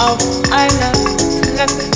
auf einer Treppe.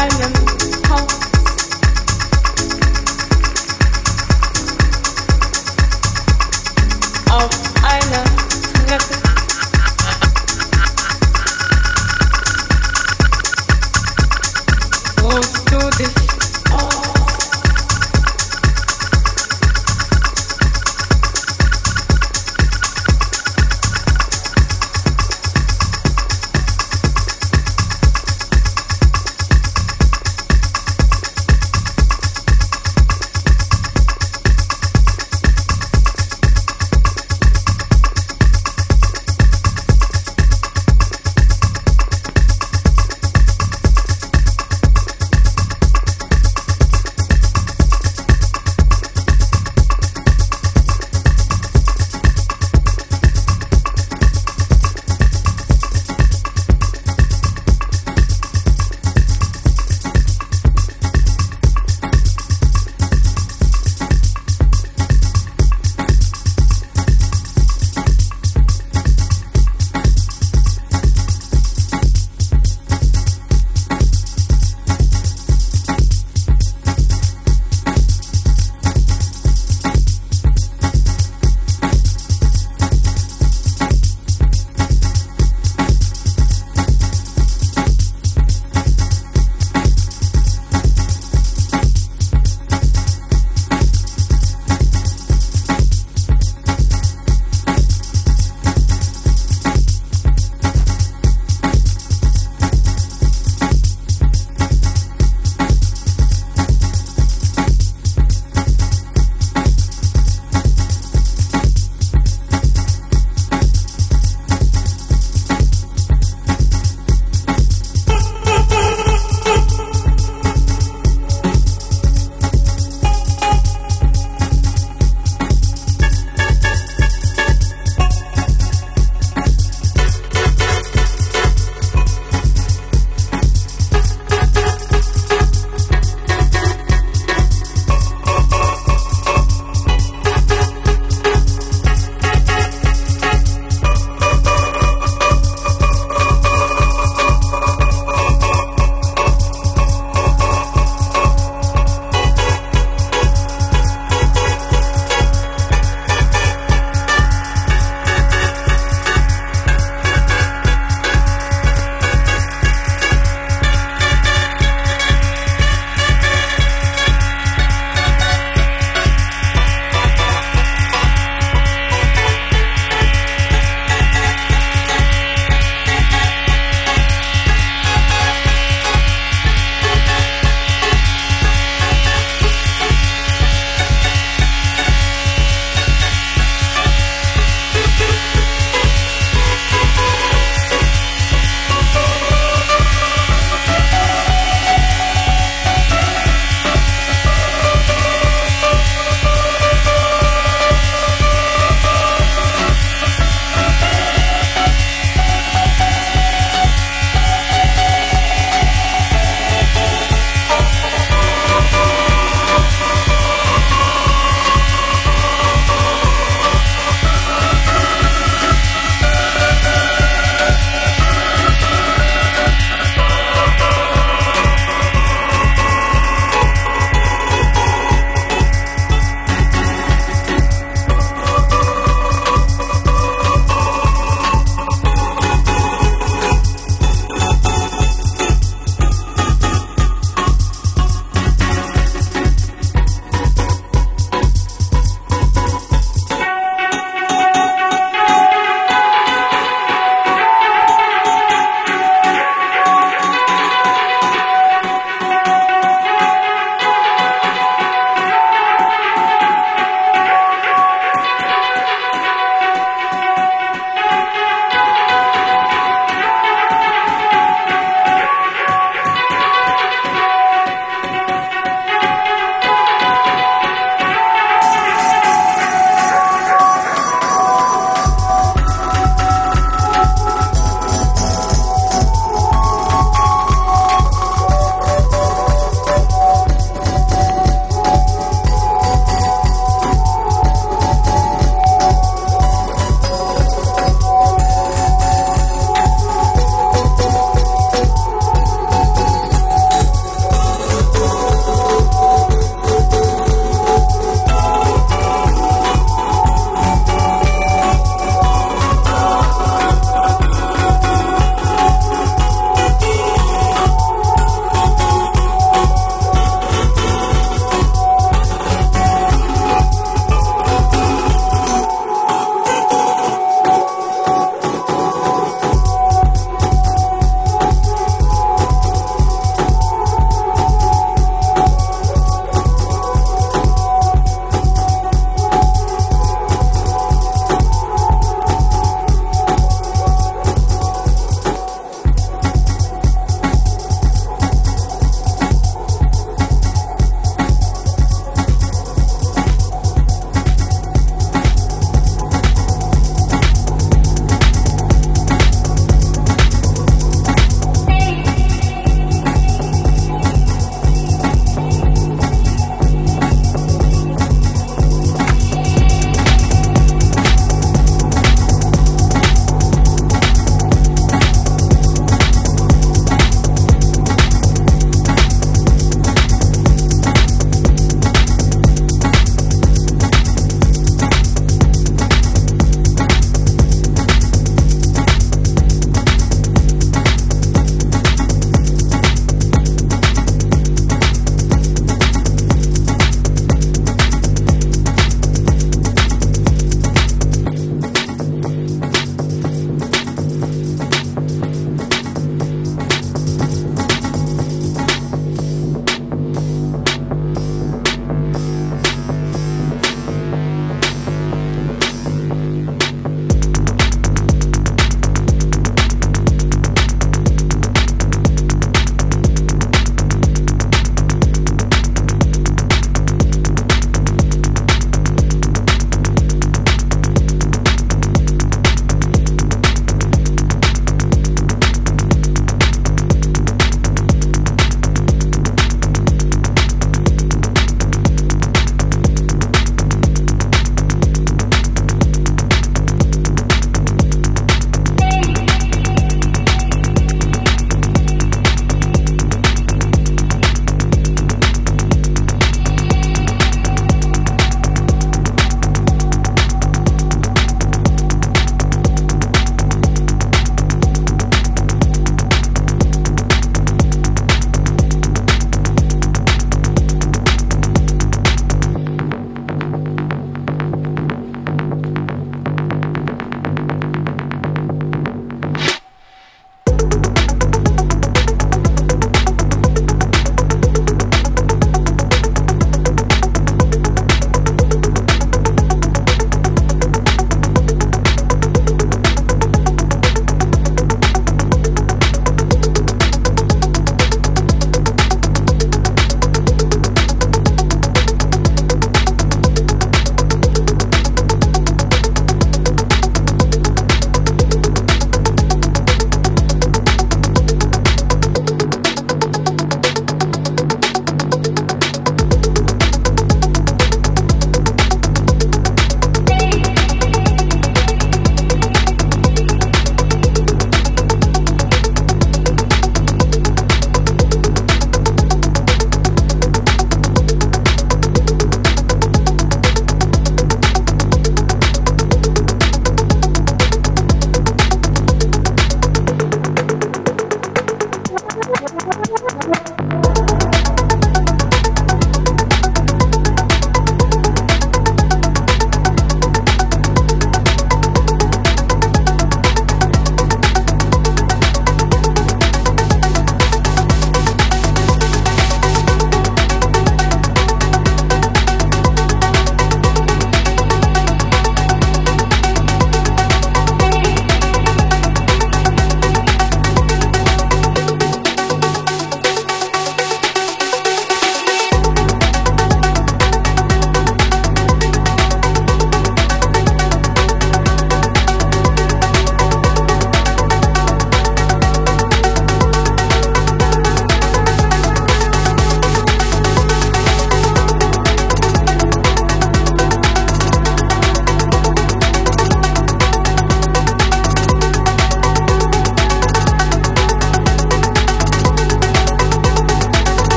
I am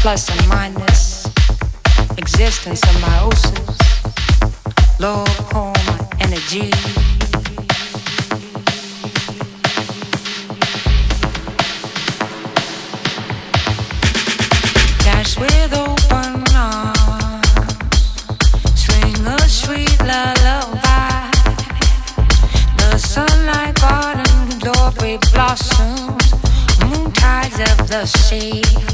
plus and minus, existence of meiosis, love, home, energy. Dash with open arms, swing a sweet lullaby. The sunlight garden glory blossoms, moon tides of the sea.